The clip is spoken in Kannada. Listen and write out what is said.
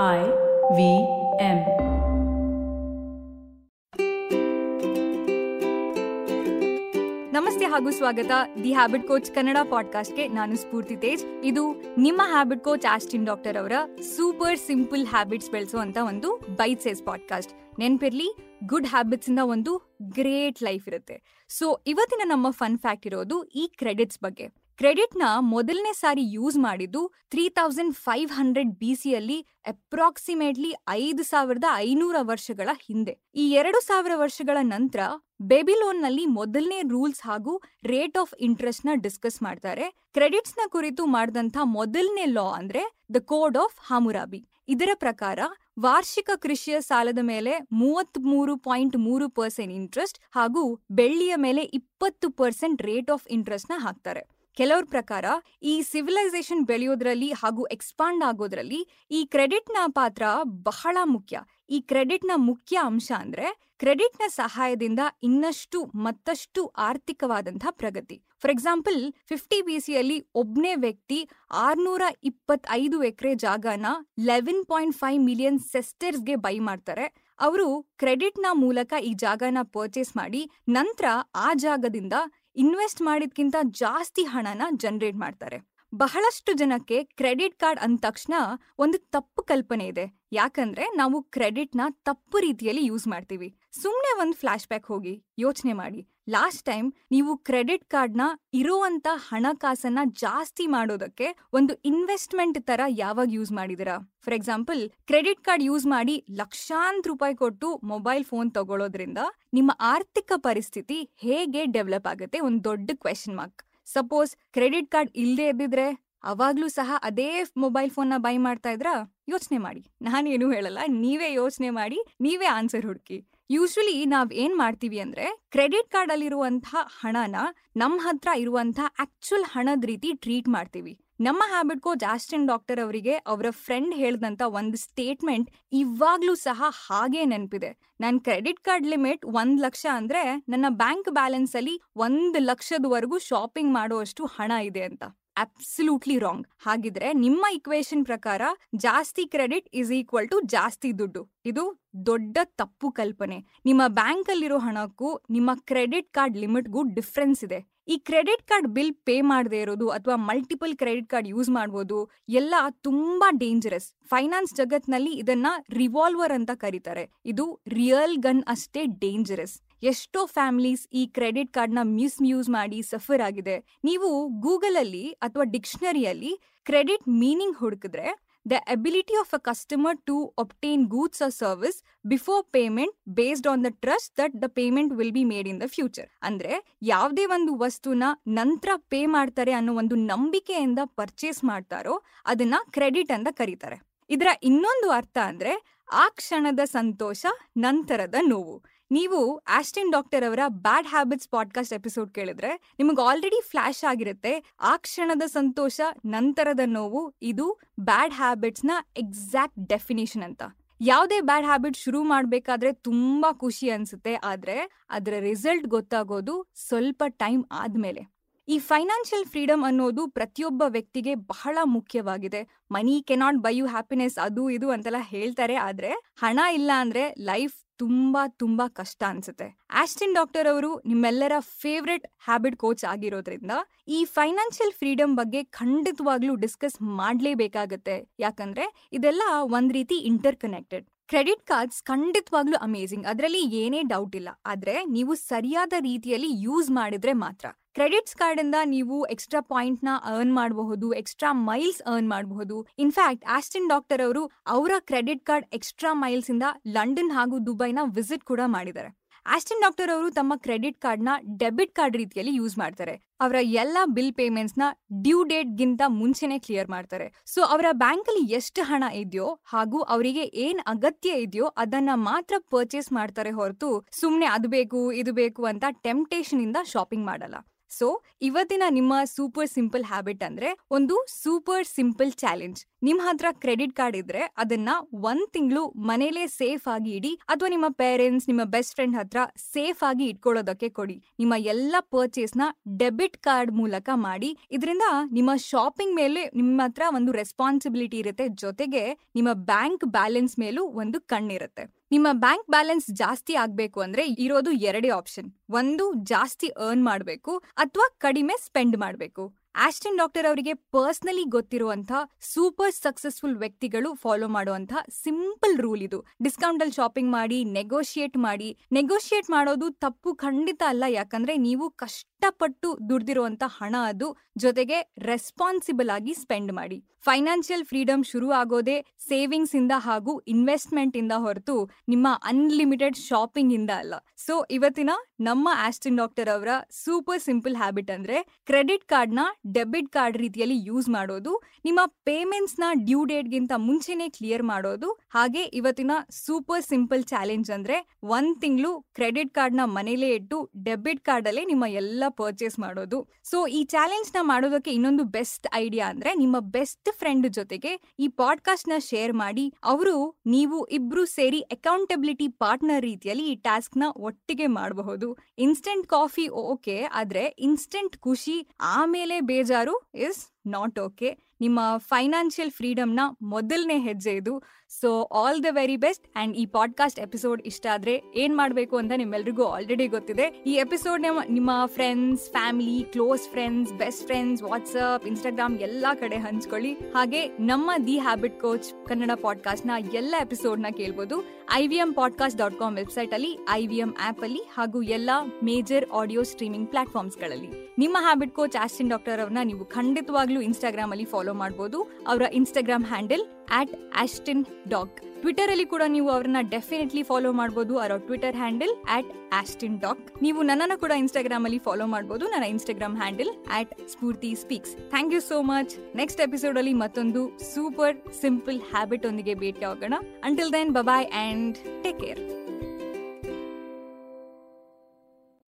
I V M. ನಮಸ್ತೆ ಹಾಗೂ ಸ್ವಾಗತ. ದಿ ಹ್ಯಾಬಿಟ್ ಕೋಚ್ ಕನ್ನಡ ಪಾಡ್ಕಾಸ್ಟ್ಗೆ ನಾನು ಸ್ಫೂರ್ತಿ ತೇಜ್. ಇದು ನಿಮ್ಮ ಹ್ಯಾಬಿಟ್ ಕೋಚ್ ಆಸ್ಟಿನ್ ಡಾಕ್ಟರ್ ಅವರ ಸೂಪರ್ ಸಿಂಪಲ್ ಹ್ಯಾಬಿಟ್ಸ್ ಬೆಳೆಸುವಂತ ಒಂದು ಬೈಟ್ ಸೇಸ್ ಪಾಡ್ಕಾಸ್ಟ್ ನೆನ್ಪಿರ್ಲಿ ಗುಡ್ ಹ್ಯಾಬಿಟ್ಸ್ ಇಂದ ಒಂದು ಗ್ರೇಟ್ ಲೈಫ್ ಇರುತ್ತೆ. ಸೊ ಇವತ್ತಿನ ನಮ್ಮ ಫನ್ ಫ್ಯಾಕ್ಟ್ ಇರೋದು ಈ ಕ್ರೆಡಿಟ್ಸ್ ಬಗ್ಗೆ. ಕ್ರೆಡಿಟ್ನ ಮೊದಲನೇ ಸಾರಿ ಯೂಸ್ ಮಾಡಿದ್ದು three thousand five hundred B ಸಿಯಲ್ಲಿ ಅಪ್ರಾಕ್ಸಿಮೇಟ್ಲಿ ಐದು ಸಾವಿರದ ಐನೂರ ವರ್ಷಗಳ ಹಿಂದೆ. ಈ ಎರಡು ಸಾವಿರ ವರ್ಷಗಳ ನಂತರ ಬೆಬಿಲೋನ್ನಲ್ಲಿ ಮೊದಲನೇ ರೂಲ್ಸ್ ಹಾಗೂ ರೇಟ್ ಆಫ್ ಇಂಟ್ರೆಸ್ಟ್ನ ಡಿಸ್ಕಸ್ ಮಾಡ್ತಾರೆ. ಕ್ರೆಡಿಟ್ಸ್ನ ಕುರಿತು ಮಾಡಿದಂಥ ಮೊದಲನೇ ಲಾ ಅಂದ್ರೆ ದ ಕೋಡ್ ಆಫ್ ಹಾಮುರಾಬಿ. ಇದರ ಪ್ರಕಾರ ವಾರ್ಷಿಕ ಕೃಷಿಯ ಸಾಲದ ಮೇಲೆ ಮೂವತ್ತ್ ಮೂರು ಪಾಯಿಂಟ್ ಮೂರು ಪರ್ಸೆಂಟ್ ಇಂಟ್ರೆಸ್ಟ್ ಹಾಗೂ ಬೆಳ್ಳಿಯ ಮೇಲೆ ಇಪ್ಪತ್ತು ಪರ್ಸೆಂಟ್ ರೇಟ್ ಆಫ್ ಇಂಟ್ರೆಸ್ಟ್ನ ಹಾಕ್ತಾರೆ. ಕೆಲವ್ರ ಪ್ರಕಾರ ಈ ಸಿವಿಲೈಸೇಷನ್ ಬೆಳೆಯೋದ್ರಲ್ಲಿ ಹಾಗೂ ಎಕ್ಸ್ಪಾಂಡ್ ಆಗೋದ್ರಲ್ಲಿ ಈ ಕ್ರೆಡಿಟ್ನ ಪಾತ್ರ ಬಹಳ ಮುಖ್ಯ. ಈ ಕ್ರೆಡಿಟ್ನ ಮುಖ್ಯ ಅಂಶ ಅಂದ್ರೆ ಕ್ರೆಡಿಟ್ನ ಸಹಾಯದಿಂದ ಇನ್ನಷ್ಟು ಮತ್ತಷ್ಟು ಆರ್ಥಿಕವಾದಂತಹ ಪ್ರಗತಿ. ಫಾರ್ ಎಕ್ಸಾಂಪಲ್ ಫಿಫ್ಟಿ ಬಿ ಸಿಯಲ್ಲಿ ಒಬ್ನೇ ವ್ಯಕ್ತಿ ಆರ್ನೂರ ಇಪ್ಪತ್ತೈದು ಎಕರೆ ಜಾಗನ ಲೆವೆನ್ ಪಾಯಿಂಟ್ ಫೈವ್ ಮಿಲಿಯನ್ ಸೆಸ್ಟರ್ಸ್ಗೆ ಬೈ ಮಾಡ್ತಾರೆ. ಅವರು ಕ್ರೆಡಿಟ್ನ ಮೂಲಕ ಈ ಜಾಗನ ಪರ್ಚೇಸ್ ಮಾಡಿ ನಂತರ ಆ ಜಾಗದಿಂದ ಇನ್ವೆಸ್ಟ್ ಮಾಡಿದ್ಕಿಂತ ಜಾಸ್ತಿ ಹಣನ ಜನರೇಟ್ ಮಾಡ್ತಾರೆ. ಬಹಳಷ್ಟು ಜನಕ್ಕೆ ಕ್ರೆಡಿಟ್ ಕಾರ್ಡ್ ಅಂದ ತಕ್ಷಣ ಒಂದು ತಪ್ಪು ಕಲ್ಪನೆ ಇದೆ. ಯಾಕಂದ್ರೆ ನಾವು ಕ್ರೆಡಿಟ್ನ ತಪ್ಪು ರೀತಿಯಲ್ಲಿ ಯೂಸ್ ಮಾಡ್ತೀವಿ. ಸುಮ್ಮನೆ ಒಂದು ಫ್ಲಾಶ್ ಬ್ಯಾಕ್ ಹೋಗಿ ಯೋಚನೆ ಮಾಡಿ. ಲಾಸ್ಟ್ ಟೈಮ್ ನೀವು ಕ್ರೆಡಿಟ್ ಕಾರ್ಡ್ನ ಇರುವಂತ ಹಣಕಾಸನ್ನ ಜಾಸ್ತಿ ಮಾಡೋದಕ್ಕೆ ಒಂದು ಇನ್ವೆಸ್ಟ್ಮೆಂಟ್ ತರ ಯಾವಾಗ use ಮಾಡಿದಿರಾ? For example, credit card use ಮಾಡಿ ಲಕ್ಷಾಂತರ ರೂಪಾಯಿ ಕೊಟ್ಟು ಮೊಬೈಲ್ ಫೋನ್ ತಗೊಳ್ಳೋದ್ರಿಂದ ನಿಮ್ಮ ಆರ್ಥಿಕ ಪರಿಸ್ಥಿತಿ ಹೇಗೆ ಡೆವಲಪ್ ಆಗುತ್ತೆ? ಒಂದು ದೊಡ್ಡ question mark suppose credit card ಇಲ್ಲದೆ ಇದ್ದಿದ್ರೆ ಅವಾಗ್ಲೂ ಸಹ ಅದೇ ಮೊಬೈಲ್ ಫೋನ್ನ ಬೈ ಮಾಡ್ತಾ ಇದ್ರ? ಯೋಚನೆ ಮಾಡಿ. ನಾನೇನು ಹೇಳಲ್ಲ. ನೀವೇ ಯೋಚನೆ ಮಾಡಿ. ನೀವೇ ಆನ್ಸರ್ ಹುಡುಕಿ. ಯೂಶ್ವಲಿ ನಾವ್ ಏನ್ ಮಾಡ್ತೀವಿ ಅಂದ್ರೆ ಕ್ರೆಡಿಟ್ ಕಾರ್ಡ್ ಅಲ್ಲಿರುವಂತಹ ಹಣನ ನಮ್ಮ ಹತ್ರ ಇರುವಂತಹ ಆಕ್ಚುಲ್ ಹಣದ ರೀತಿ ಟ್ರೀಟ್ ಮಾಡ್ತೀವಿ. ನಮ್ಮ ಹ್ಯಾಬಿಟ್ ಕೋಚ್ ಆಸ್ಟಿನ್ ಡಾಕ್ಟರ್ ಅವರಿಗೆ ಅವರ ಫ್ರೆಂಡ್ ಹೇಳ್ದಂತ ಒಂದು ಸ್ಟೇಟ್ಮೆಂಟ್ ಇವಾಗ್ಲೂ ಸಹ ಹಾಗೆ ನೆನಪಿದೆ. ನನ್ನ ಕ್ರೆಡಿಟ್ ಕಾರ್ಡ್ ಲಿಮಿಟ್ ಒಂದ್ ಲಕ್ಷ ಅಂದ್ರೆ ನನ್ನ ಬ್ಯಾಂಕ್ ಬ್ಯಾಲೆನ್ಸ್ ಅಲ್ಲಿ ಒಂದ್ ಲಕ್ಷದವರೆಗೂ ಶಾಪಿಂಗ್ ಮಾಡುವಷ್ಟು ಹಣ ಇದೆ ಅಂತ. ಅಬ್ಸಲ್ಯೂಟ್ಲಿ ರಾಂಗ್ ಹಾಗಿದ್ರೆ ನಿಮ್ಮ ಇಕ್ವೇಶನ್ ಪ್ರಕಾರ ಜಾಸ್ತಿ ಕ್ರೆಡಿಟ್ ಇಸ್ ಈಕ್ವಲ್ ಟು ಜಾಸ್ತಿ ದುಡ್ಡು. ಇದು ದೊಡ್ಡ ತಪ್ಪು ಕಲ್ಪನೆ. ನಿಮ್ಮ ಬ್ಯಾಂಕ್ ಅಲ್ಲಿರೋ ಹಣಕ್ಕೂ ನಿಮ್ಮ ಕ್ರೆಡಿಟ್ ಕಾರ್ಡ್ ಲಿಮಿಟ್ಗೂ ಡಿಫ್ರೆನ್ಸ್ ಇದೆ. ಈ ಕ್ರೆಡಿಟ್ ಕಾರ್ಡ್ ಬಿಲ್ ಪೇ ಮಾಡದೇ ಇರೋದು ಅಥವಾ ಮಲ್ಟಿಪಲ್ ಕ್ರೆಡಿಟ್ ಕಾರ್ಡ್ ಯೂಸ್ ಮಾಡ್ಬೋದು, ಎಲ್ಲ ತುಂಬಾ ಡೇಂಜರಸ್ ಫೈನಾನ್ಸ್ ಜಗತ್ನಲ್ಲಿ ಇದನ್ನ ರಿವಾಲ್ವರ್ ಅಂತ ಕರೀತಾರೆ. ಇದು ರಿಯಲ್ ಗನ್ ಅಷ್ಟೇ ಡೇಂಜರಸ್ ಎಷ್ಟೋ ಫ್ಯಾಮಿಲೀಸ್ ಈ ಕ್ರೆಡಿಟ್ ಕಾರ್ಡ್ನ ಮಿಸ್ ಯೂಸ್ ಮಾಡಿ ಸಫರ್ ಆಗಿದೆ. ನೀವು ಗೂಗಲ್ ಅಲ್ಲಿ ಅಥವಾ ಡಿಕ್ಷನರಿಯಲ್ಲಿ ಕ್ರೆಡಿಟ್ ಮೀನಿಂಗ್ ಹುಡುಕಿದ್ರೆ the ability of a customer to obtain goods a service before payment based on the trust that the payment will be made in the future ಅಂದ್ರೆ ಯಾವುದೇ ಒಂದು ವಸ್ತುನ ನಂತರ ಪೇ ಮಾಡ್ತಾರೆ ಅನ್ನೋ ಒಂದು ನಂಬಿಕೆಯಿಂದ ಪರ್ಚೇಸ್ ಮಾಡ್ತಾರೋ ಅದನ್ನ ಕ್ರೆಡಿಟ್ ಅಂತ ಕರೀತಾರೆ. ಇದರ ಇನ್ನೊಂದು ಅರ್ಥ ಅಂದ್ರೆ ಆ ಕ್ಷಣದ ಸಂತೋಷ, ನಂತರದ ನೋವು. ನೀವು ಆಸ್ಟಿನ್ ಡಾಕ್ಟರ್ ಅವರ ಬ್ಯಾಡ್ ಹ್ಯಾಬಿಟ್ಸ್ ಪಾಡ್ಕಾಸ್ಟ್ ಎಪಿಸೋಡ್ ಕೇಳಿದ್ರೆ ನಿಮಗೆ ಆಲ್ರೆಡಿ ಫ್ಲಾಶ್ ಆಗಿರುತ್ತೆ. ಆ ಕ್ಷಣದ ಸಂತೋಷ, ನಂತರದ ನೋವು, ಇದು ಬ್ಯಾಡ್ ಹ್ಯಾಬಿಟ್ಸ್ನ ಎಕ್ಸಾಕ್ಟ್ ಡೆಫಿನೇಷನ್ ಅಂತ. ಯಾವುದೇ ಬ್ಯಾಡ್ ಹ್ಯಾಬಿಟ್ ಶುರು ಮಾಡಬೇಕಾದ್ರೆ ತುಂಬಾ ಖುಷಿ ಅನ್ಸುತ್ತೆ. ಆದ್ರೆ ಅದರ ರಿಸಲ್ಟ್ ಗೊತ್ತಾಗೋದು ಸ್ವಲ್ಪ ಟೈಮ್ ಆದ್ಮೇಲೆ. ಈ ಫೈನಾನ್ಷಿಯಲ್ ಫ್ರೀಡಮ್ ಅನ್ನೋದು ಪ್ರತಿಯೊಬ್ಬ ವ್ಯಕ್ತಿಗೆ ಬಹಳ ಮುಖ್ಯವಾಗಿದೆ. Money cannot buy you happiness, ಅದು ಇದು ಅಂತೆಲ್ಲ ಹೇಳ್ತಾರೆ. ಆದ್ರೆ ಹಣ ಇಲ್ಲ ಅಂದ್ರೆ ಲೈಫ್ ತುಂಬಾ ತುಂಬಾ ಕಷ್ಟ ಅನ್ಸುತ್ತೆ. ಆಸ್ಟಿನ್ ಡಾಕ್ಟರ್ ಅವರು ನಿಮ್ಮೆಲ್ಲರ ಫೇವ್ರೆಟ್ ಹ್ಯಾಬಿಟ್ ಕೋಚ್ ಆಗಿರೋದ್ರಿಂದ ಈ ಫೈನಾನ್ಷಿಯಲ್ ಫ್ರೀಡಮ್ ಬಗ್ಗೆ ಖಂಡಿತವಾಗ್ಲೂ ಡಿಸ್ಕಸ್ ಮಾಡ್ಲೇಬೇಕಾಗತ್ತೆ. ಯಾಕಂದ್ರೆ ಇದೆಲ್ಲ ಒಂದ್ ರೀತಿ ಇಂಟರ್ ಕನೆಕ್ಟೆಡ್ ಕ್ರೆಡಿಟ್ ಕಾರ್ಡ್ಸ್ ಖಂಡಿತವಾಗ್ಲೂ ಅಮೇಜಿಂಗ್ ಅದರಲ್ಲಿ ಏನೇ ಡೌಟ್ ಇಲ್ಲ. ಆದ್ರೆ ನೀವು ಸರಿಯಾದ ರೀತಿಯಲ್ಲಿ ಯೂಸ್ ಮಾಡಿದ್ರೆ ಮಾತ್ರ. ಕ್ರೆಡಿಟ್ಸ್ ಕಾರ್ಡ್ ಇಂದ ನೀವು ಎಕ್ಸ್ಟ್ರಾ ಪಾಯಿಂಟ್ನ ಅರ್ನ್ ಮಾಡಬಹುದು ಎಕ್ಸ್ಟ್ರಾ ಮೈಲ್ಸ್ ಅರ್ನ್ ಮಾಡಬಹುದು. ಇನ್ಫ್ಯಾಕ್ಟ್ ಆಸ್ಟಿನ್ ಡಾಕ್ಟರ್ ಅವರು ಅವರ ಕ್ರೆಡಿಟ್ ಕಾರ್ಡ್ ಎಕ್ಸ್ಟ್ರಾ ಮೈಲ್ಸ್ ಇಂದ ಲಂಡನ್ ಹಾಗೂ ದುಬೈನ ವಿಸಿಟ್ ಕೂಡ ಮಾಡಿದ್ದಾರೆ. ಆಸ್ಟಿನ್ ಡಾಕ್ಟರ್ ಅವರು ತಮ್ಮ ಕ್ರೆಡಿಟ್ ಕಾರ್ಡ್ನ ಡೆಬಿಟ್ ಕಾರ್ಡ್ ರೀತಿಯಲ್ಲಿ ಯೂಸ್ ಮಾಡ್ತಾರೆ. ಅವರ ಎಲ್ಲ ಬಿಲ್ ಪೇಮೆಂಟ್ಸ್ನ ಡ್ಯೂ ಡೇಟ್ ಗಿಂತ ಮುಂಚೆನೆ ಕ್ಲಿಯರ್ ಮಾಡ್ತಾರೆ. ಸೊ, ಅವರ ಬ್ಯಾಂಕ್ ಅಲ್ಲಿ ಎಷ್ಟು ಹಣ ಇದೆಯೋ ಹಾಗೂ ಅವರಿಗೆ ಏನ್ ಅಗತ್ಯ ಇದೆಯೋ ಅದನ್ನ ಮಾತ್ರ ಪರ್ಚೇಸ್ ಮಾಡ್ತಾರೆ ಹೊರತು ಸುಮ್ನೆ ಅದು ಬೇಕು, ಇದು ಬೇಕು ಅಂತ ಟೆಂಪ್ಟೇಷನ್ ಇಂದ ಶಾಪಿಂಗ್ ಮಾಡಲ್ಲ. ಸೊ ಇವತ್ತಿನ ನಿಮ್ಮ ಸೂಪರ್ ಸಿಂಪಲ್ ಹ್ಯಾಬಿಟ್ ಅಂದ್ರೆ ಒಂದು ಸೂಪರ್ ಸಿಂಪಲ್ ಚಾಲೆಂಜ್ ನಿಮ್ ಹತ್ರ ಕ್ರೆಡಿಟ್ ಕಾರ್ಡ್ ಇದ್ರೆ ಅದನ್ನ ಒಂದ್ ತಿಂಗಳು ಮನೇಲೆ ಸೇಫ್ ಆಗಿ ಇಡಿ ಅಥವಾ ನಿಮ್ಮ ಪೇರೆಂಟ್ಸ್ ನಿಮ್ಮ ಬೆಸ್ಟ್ ಫ್ರೆಂಡ್ ಹತ್ರ ಸೇಫ್ ಆಗಿ ಇಟ್ಕೊಳ್ಳೋದಕ್ಕೆ ಕೊಡಿ. ನಿಮ್ಮ ಎಲ್ಲ ಪರ್ಚೇಸ್ನ ಡೆಬಿಟ್ ಕಾರ್ಡ್ ಮೂಲಕ ಮಾಡಿ. ಇದರಿಂದ ನಿಮ್ಮ ಶಾಪಿಂಗ್ ಮೇಲೆ ನಿಮ್ಮ ಹತ್ರ ಒಂದು ರೆಸ್ಪಾನ್ಸಿಬಿಲಿಟಿ ಇರುತ್ತೆ ಜೊತೆಗೆ ನಿಮ್ಮ ಬ್ಯಾಂಕ್ ಬ್ಯಾಲೆನ್ಸ್ ಮೇಲೂ ಒಂದು ಕಣ್ಣಿರುತ್ತೆ. ನಿಮ್ಮ ಬ್ಯಾಂಕ್ ಬ್ಯಾಲೆನ್ಸ್ ಜಾಸ್ತಿ ಆಗ್ಬೇಕು ಅಂದ್ರೆ ಇರೋದು ಎರಡೇ ಆಪ್ಷನ್. ಒಂದು ಜಾಸ್ತಿ ಅರ್ನ್ ಮಾಡಬೇಕು ಅಥವಾ ಕಡಿಮೆ ಸ್ಪೆಂಡ್ ಮಾಡಬೇಕು. ಆಸ್ಟಿನ್ ಡಾಕ್ಟರ್ ಅವರಿಗೆ ಪರ್ಸ್ನಲಿ ಗೊತ್ತಿರುವಂತಹ ಸೂಪರ್ ಸಕ್ಸಸ್ಫುಲ್ ವ್ಯಕ್ತಿಗಳು ಫಾಲೋ ಮಾಡುವಂತಹ ಸಿಂಪಲ್ ರೂಲ್ ಇದು. ಡಿಸ್ಕೌಂಟ್ ಅಲ್ಲಿ ಶಾಪಿಂಗ್ ಮಾಡಿ, ನೆಗೋಷಿಯೇಟ್ ಮಾಡಿ. ನೆಗೋಷಿಯೇಟ್ ಮಾಡೋದು ತಪ್ಪು ಖಂಡಿತ ಅಲ್ಲ, ಯಾಕಂದ್ರೆ ನೀವು ಕಷ್ಟಪಟ್ಟು ದುಡ್ದಿರುವಂತ ಹಣ ಅದು. ಜೊತೆಗೆ ರೆಸ್ಪಾನ್ಸಿಬಲ್ ಆಗಿ ಸ್ಪೆಂಡ್ ಮಾಡಿ. ಫೈನಾನ್ಷಿಯಲ್ ಫ್ರೀಡಮ್ ಶುರು ಆಗೋದೇ ಸೇವಿಂಗ್ಸ್ ಇಂದ ಹಾಗೂ ಇನ್ವೆಸ್ಟ್ಮೆಂಟ್ ಇಂದ ಹೊರತು ನಿಮ್ಮ ಅನ್ಲಿಮಿಟೆಡ್ ಶಾಪಿಂಗ್ ಇಂದ ಅಲ್ಲ. ಸೊ, ಇವತ್ತಿನ ನಮ್ಮ ಆಸ್ಟಿನ್ ಡಾಕ್ಟರ್ ಅವರ ಸೂಪರ್ ಸಿಂಪಲ್ ಹ್ಯಾಬಿಟ್ ಅಂದ್ರೆ ಕ್ರೆಡಿಟ್ ಕಾರ್ಡ್ ಡೆಬಿಟ್ ಕಾರ್ಡ್ ರೀತಿಯಲ್ಲಿ ಯೂಸ್ ಮಾಡೋದು, ನಿಮ್ಮ ಪೇಮೆಂಟ್ಸ್ನ ಡ್ಯೂ ಡೇಟ್ ಗಿಂತ ಮುಂಚೆನೆ ಕ್ಲಿಯರ್ ಮಾಡೋದು, ಹಾಗೆ ಇವತ್ತಿನ ಸೂಪರ್ ಸಿಂಪಲ್ ಚಾಲೆಂಜ್ ಅಂದ್ರೆ ಒಂದ್ ತಿಂಗಳು ಕ್ರೆಡಿಟ್ ಕಾರ್ಡ್ನ ಮನೇಲೆ ಇಟ್ಟು ಡೆಬಿಟ್ ಕಾರ್ಡ್ ಅಲ್ಲೇ ನಿಮ್ಮ ಎಲ್ಲ ಪರ್ಚೇಸ್ ಮಾಡೋದು. ಸೊ, ಈ ಚಾಲೆಂಜ್ನ ಮಾಡೋದಕ್ಕೆ ಇನ್ನೊಂದು ಬೆಸ್ಟ್ ಐಡಿಯಾ ಅಂದ್ರೆ ನಿಮ್ಮ ಬೆಸ್ಟ್ ಫ್ರೆಂಡ್ ಜೊತೆಗೆ ಈ ಪಾಡ್ಕಾಸ್ಟ್ನ ಶೇರ್ ಮಾಡಿ, ಅವರು ನೀವು ಇಬ್ರು ಸೇರಿ ಅಕೌಂಟಬಿಲಿಟಿ ಪಾರ್ಟ್ನರ್ ರೀತಿಯಲ್ಲಿ ಈ ಟಾಸ್ಕ್ನ ಒಟ್ಟಿಗೆ ಮಾಡಬಹುದು. ಇನ್ಸ್ಟೆಂಟ್ ಕಾಫಿ ಓಕೆ, ಆದ್ರೆ ಇನ್ಸ್ಟೆಂಟ್ ಖುಷಿ, ಆಮೇಲೆ ಬೇಜಾರು ಇಸ್ ನಾಟ್ ಓಕೆ ನಿಮ್ಮ ಫೈನಾನ್ಷಿಯಲ್ ಫ್ರೀಡಮ್ನ ಮೊದಲನೇ ಹೆಜ್ಜೆ ಇದು so all the very best and ಈ ಪಾಡ್ಕಾಸ್ಟ್ ಎಪಿಸೋಡ್ ಇಷ್ಟ ಆದರೆ ಏನು ಮಾಡಬೇಕು ಅಂತ ನಿಮ್ಮೆಲ್ರಿಗೂ ಆಲ್ರೆಡಿ ಗೊತ್ತಿದೆ. ಈ ಎಪಿಸೋಡ್ ನಿಮ್ಮ friends family close friends best friends WhatsApp Instagram ಎಲ್ಲಾ ಕಡೆ ಹಂಚ್ಕೊಳ್ಳಿ. ಹಾಗೆ ನಮ್ಮ ದಿ ಹ್ಯಾಬಿಟ್ ಕೋಚ್ ಕನ್ನಡ ಪಾಡ್ಕಾಸ್ಟ್ನ ಎಲ್ಲ ಎಪಿಸೋಡ್ನ ಕೇಳ್ಬೋದು. I V M podcast dot com website ಅಲ್ಲಿ ಐ ವಿ ಎಂ ಆಪ್ ಅಲ್ಲಿ, ಹಾಗೂ ಎಲ್ಲಾ ಮೇಜರ್ ಆಡಿಯೋ ಸ್ಟ್ರೀಮಿಂಗ್ ಪ್ಲಾಟ್ಫಾರ್ಮ್ಸ್ಗಳಲ್ಲಿ. ನಿಮ್ಮ ಹ್ಯಾಬಿಟ್ ಕೋಚ್ ಆಸ್ಟಿನ್ ಡಾಕ್ಟರ್ ಅವ್ರನ್ನ ನೀವು ಖಂಡಿತವಾಗ್ಲೂ ಇನ್ಸ್ಟಾಗ್ರಾಮ್ ಅಲ್ಲಿ ಫಾಲೋ ಮಾಡಬಹುದು ಅವರ Instagram handle at Austin doc Twitter ಅಲ್ಲಿ ಕೂಡ ನೀವು ಅವರನ್ನ ಡೆಫಿನೆಟ್ಲಿ ಫಾಲೋ ಮಾಡಬಹುದು ಅವರ Twitter handle at Austin doc ನೀವು ನನ್ನನ್ನು ಕೂಡ ಇನ್ಸ್ಟಾಗ್ರಾಮ್ ಅಲ್ಲಿ ಫಾಲೋ ಮಾಡಬಹುದು ನನ್ನ Instagram handle at Spoorthi speaks thank you so much next episode ಅಲ್ಲಿ ಮತ್ತೊಂದು ಸೂಪರ್ ಸಿಂಪಲ್ ಹ್ಯಾಬಿಟ್ ಒಂದಿಗೆ ಭೇಟಿ ಆಗೋಣ. Until then bye bye and take care